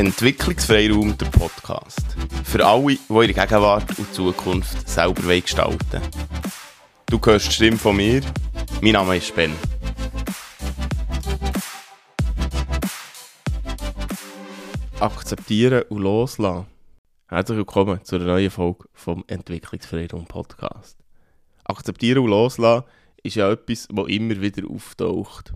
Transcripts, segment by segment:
Entwicklungsfreiraum, der Podcast. Für alle, die ihre Gegenwart und Zukunft selber gestalten. Du hörst die Stimme von mir. Mein Name ist Ben. Akzeptieren und loslassen. Herzlich willkommen zu einer neuen Folge vom Entwicklungsfreiraum Podcast. Akzeptieren und loslassen ist ja etwas, das immer wieder auftaucht.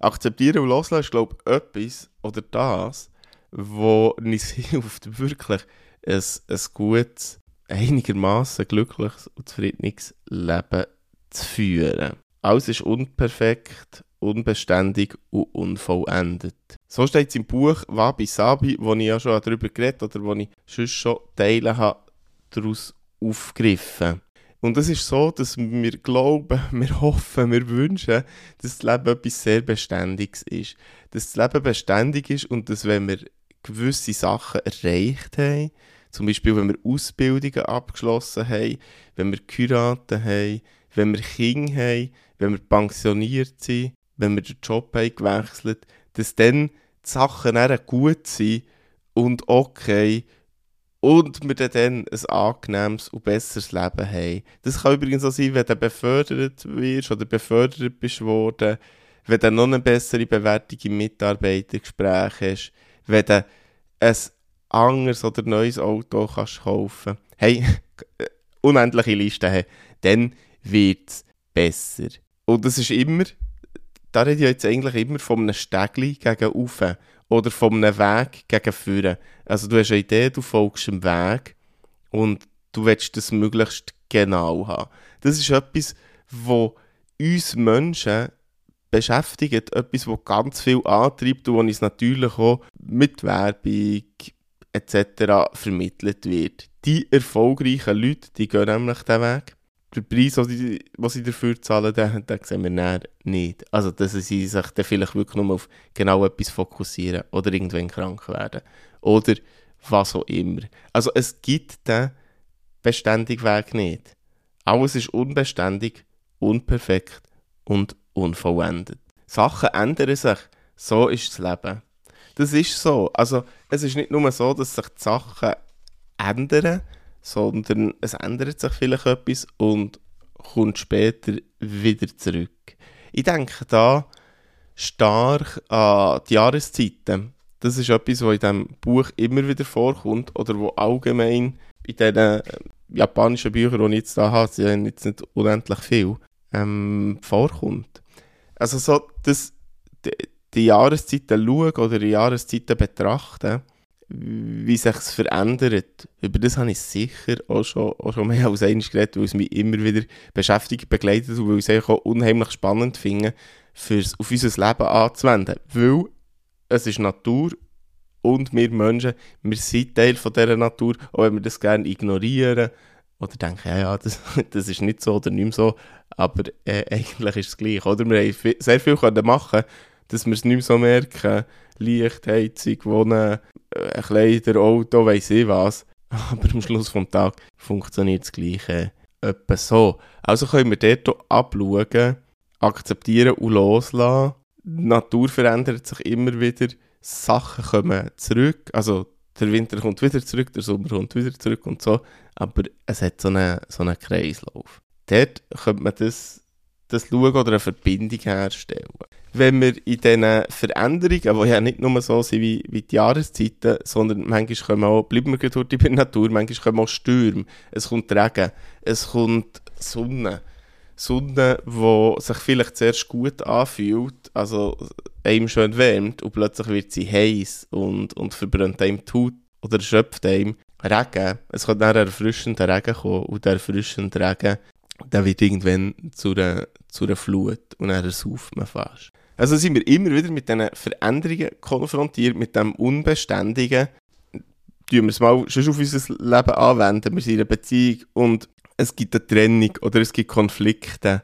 Akzeptieren und loslassen ist, glaube ich, etwas oder das, wo uns hilft, wirklich ein, ein gutes, einigermaßen glückliches und zufriedenes Leben zu führen. Alles ist unperfekt, unbeständig und unvollendet. So steht es im Buch Wabi Sabi, wo ich ja schon darüber geredet oder wo ich sonst schon Teile habe, daraus aufgegriffen. Und es ist so, dass wir glauben, wir hoffen, wir wünschen, dass das Leben etwas sehr Beständiges ist. Dass das Leben beständig ist und dass, wenn wir gewisse Sachen erreicht haben. Zum Beispiel, wenn wir Ausbildungen abgeschlossen haben, wenn wir geheiratet haben, wenn wir Kinder haben, wenn wir pensioniert sind, wenn wir den Job haben gewechselt, dass dann die Sachen dann gut sind und okay und wir dann ein angenehmes und besseres Leben haben. Das kann übrigens auch sein, wenn du befördert wirst oder befördert bist worden, wenn du noch eine bessere Bewertung im Mitarbeitergespräch hast, wenn du ein anderes oder neues Auto kannst kaufen hey, unendliche Liste haben, dann wird es besser. Und das ist immer, da rede ich jetzt eigentlich immer von einem Stegli gegen Ufe oder von einem Weg gegen Führen. Also du hast eine Idee, du folgst einem Weg und du willst das möglichst genau haben. Das ist etwas, wo uns Menschen beschäftigt, etwas, das ganz viel antreibt und uns natürlich auch mit Werbung etc. vermittelt wird. Die erfolgreichen Leute, die gehen nämlich den Weg. Den Preis, den sie, den sie dafür zahlen, den, den sehen wir nicht. Also, dass sie sich dann vielleicht wirklich nur auf genau etwas fokussieren oder irgendwann krank werden. Oder was auch immer. Also, es gibt den beständigen Weg nicht. Alles ist unbeständig, unperfekt und unvollendet. Sachen ändern sich. So ist das Leben. Das ist so. Also, es ist nicht nur so, dass sich die Sachen ändern, sondern es ändert sich vielleicht etwas und kommt später wieder zurück. Ich denke da stark an die Jahreszeiten. Das ist etwas, was in diesem Buch immer wieder vorkommt oder wo allgemein in diesen äh, japanischen Büchern, die ich jetzt da habe, sind jetzt nicht unendlich viel, ähm, vorkommt. Also so, das, die, die Jahreszeiten schauen oder die Jahreszeiten betrachten, wie sich es verändert, über das habe ich sicher auch schon, auch schon mehr als eines geredet, weil es mich immer wieder beschäftigt, begleitet und weil ich es auch unheimlich spannend finde, fürs, auf unser Leben anzuwenden. Weil es ist Natur und wir Menschen, wir sind Teil von dieser Natur, auch wenn wir das gerne ignorieren oder denken, ja, ja, das, das ist nicht so oder nicht mehr so, aber äh, eigentlich ist es gleich, oder? Wir haben sehr viel können machen, dass wir es nicht mehr so merken. Licht, Heizung, Wohnen, äh, Kleider, Auto, weiss ich was. Aber am Schluss des Tages funktioniert das Gleiche etwa so. Also können wir dort abschauen, akzeptieren und loslassen. Die Natur verändert sich immer wieder, Sachen kommen zurück, also der Winter kommt wieder zurück, der Sommer kommt wieder zurück und so, aber es hat so einen, so einen Kreislauf. Dort könnte man das, das schauen oder eine Verbindung herstellen. Wenn wir in diesen Veränderungen, die ja nicht nur so sind wie, wie die Jahreszeiten, sondern manchmal kommen auch, bleiben wir gerade bei der Natur, manchmal kommen auch Stürme, es kommt Regen, es kommt Sonne. Sonne, die sich vielleicht zuerst gut anfühlt, also einem schön wärmt und plötzlich wird sie heiß und, und verbrennt einem die Haut oder schöpft einem Regen. Es kann dann erfrischender Regen kommen und der erfrischende Regen der wird irgendwann zu einer, zu einer Flut und dann sauft man fast. Also sind wir immer wieder mit diesen Veränderungen konfrontiert, mit dem Unbeständigen. Tun wir es mal schon auf unser Leben anwenden. Wir sind in einer Beziehung und es gibt eine Trennung oder es gibt Konflikte.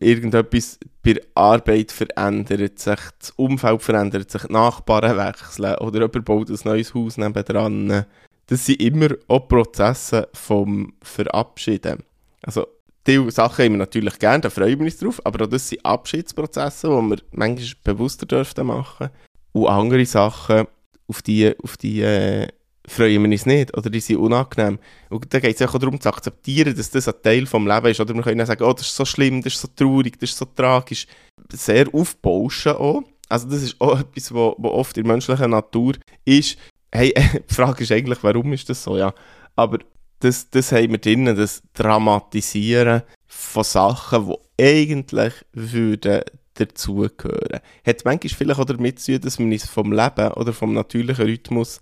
Irgendetwas bei Arbeit verändert sich, das Umfeld verändert sich, die Nachbarn wechseln oder jemand baut ein neues Haus nebenan. Das sind immer auch Prozesse vom Verabschieden. Also, diese Sachen haben wir natürlich gerne, da freuen wir uns drauf, aber auch das sind Abschiedsprozesse, die wir manchmal bewusster dürften machen. Und andere Sachen, auf die, auf die äh, freuen wir uns nicht oder die sind unangenehm. Und dann geht es auch darum zu akzeptieren, dass das ein Teil des Lebens ist. Oder wir können auch sagen, oh, das ist so schlimm, das ist so traurig, das ist so tragisch. Sehr aufbauschen auch. Also das ist auch etwas, was oft in der menschlichen Natur ist. Hey, die Frage ist eigentlich, warum ist das so, ja. Aber das, das haben wir drin, das Dramatisieren von Sachen, die eigentlich würden dazugehören. Hat manchmal vielleicht auch damit zu tun, dass man uns vom Leben oder vom natürlichen Rhythmus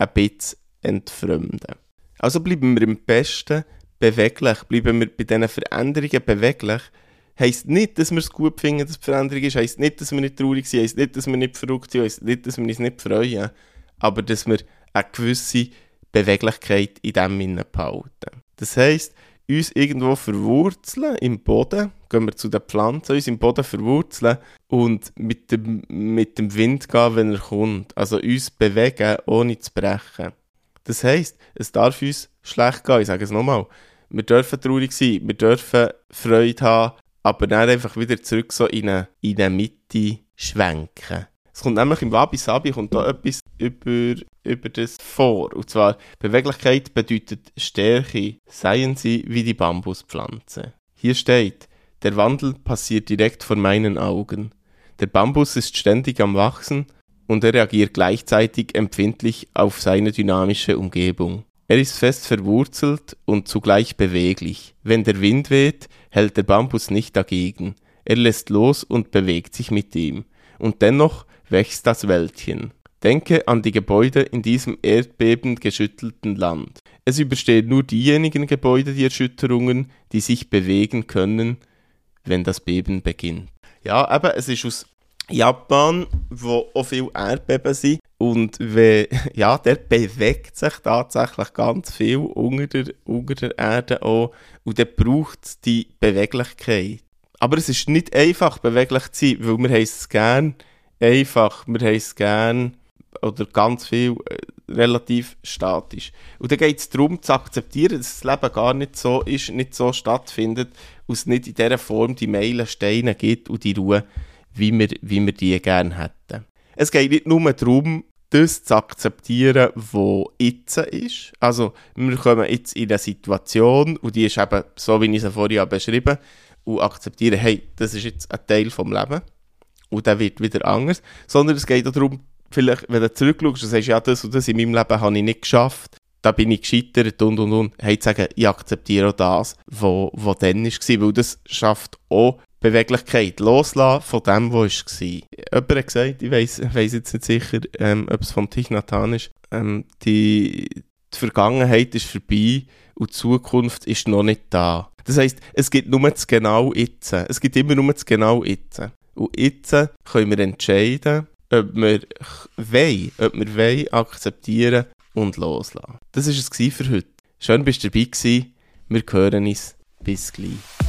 ein bisschen entfremden. Also bleiben wir im Besten beweglich, bleiben wir bei diesen Veränderungen beweglich. Heißt nicht, dass wir es gut finden, dass es Veränderung ist, heisst nicht, dass wir nicht traurig sind, heisst nicht, dass wir nicht verrückt sind, heisst nicht, dass wir uns nicht freuen, aber dass wir eine gewisse Beweglichkeit in dem behalten. Das heisst, uns irgendwo verwurzeln im Boden, gehen wir zu den Pflanzen, uns im Boden verwurzeln und mit dem, mit dem Wind gehen, wenn er kommt. Also uns bewegen, ohne zu brechen. Das heisst, es darf uns schlecht gehen, ich sage es nochmal. Wir dürfen traurig sein, wir dürfen Freude haben, aber dann einfach wieder zurück so in eine, in eine Mitte schwenken. Es kommt nämlich im Wabi Sabi kommt da etwas über, über das vor. Und zwar, Beweglichkeit bedeutet Stärke, seien sie wie die Bambuspflanze. Hier steht, der Wandel passiert direkt vor meinen Augen. Der Bambus ist ständig am Wachsen und er reagiert gleichzeitig empfindlich auf seine dynamische Umgebung. Er ist fest verwurzelt und zugleich beweglich. Wenn der Wind weht, hält der Bambus nicht dagegen. Er lässt los und bewegt sich mit ihm. Und dennoch wächst das Wäldchen. Denke an die Gebäude in diesem erdbebend geschüttelten Land. Es überstehen nur diejenigen Gebäude die Erschütterungen, die sich bewegen können, wenn das Beben beginnt. Ja, aber es ist aus Japan, wo auch viele Erdbeben sind. Und wenn, ja, der bewegt sich tatsächlich ganz viel unter der, unter der Erde auch. Und der braucht die Beweglichkeit. Aber es ist nicht einfach, beweglich zu sein, weil wir es gern einfach, wir es gern oder ganz viel äh, relativ statisch. Und dann geht es darum zu akzeptieren, dass das Leben gar nicht so ist, nicht so stattfindet und es nicht in dieser Form die Meilensteine gibt und die Ruhe, wie wir, wie wir die gerne hätten. Es geht nicht nur darum, das zu akzeptieren, was jetzt ist. Also, wir kommen jetzt in eine Situation, und die ist eben so, wie ich sie vorhin beschrieben habe, und akzeptieren, hey, das ist jetzt ein Teil vom Leben und der wird wieder anders. Sondern es geht auch darum, vielleicht, wenn du zurückschaust und sagst, ja, das und das in meinem Leben habe ich nicht geschafft, da bin ich gescheitert und und und, hey, zu sagen, ich akzeptiere auch das, was, was dann war, weil das schafft auch Beweglichkeit, loslassen von dem, was war. Jemand hat gesagt, ich weiss, weiss jetzt nicht sicher, ähm, ob es vom Thich Nhat ist, ähm, die, die Vergangenheit ist vorbei und die Zukunft ist noch nicht da. Das heisst, es gibt nur das genau jetzt. Es gibt immer nur das genau jetzt. Und jetzt können wir entscheiden, ob wir wollen, ob wir wollen akzeptieren und loslassen. Das war es für heute. Schön, dass du dabei warst. Wir hören uns. Bis gleich.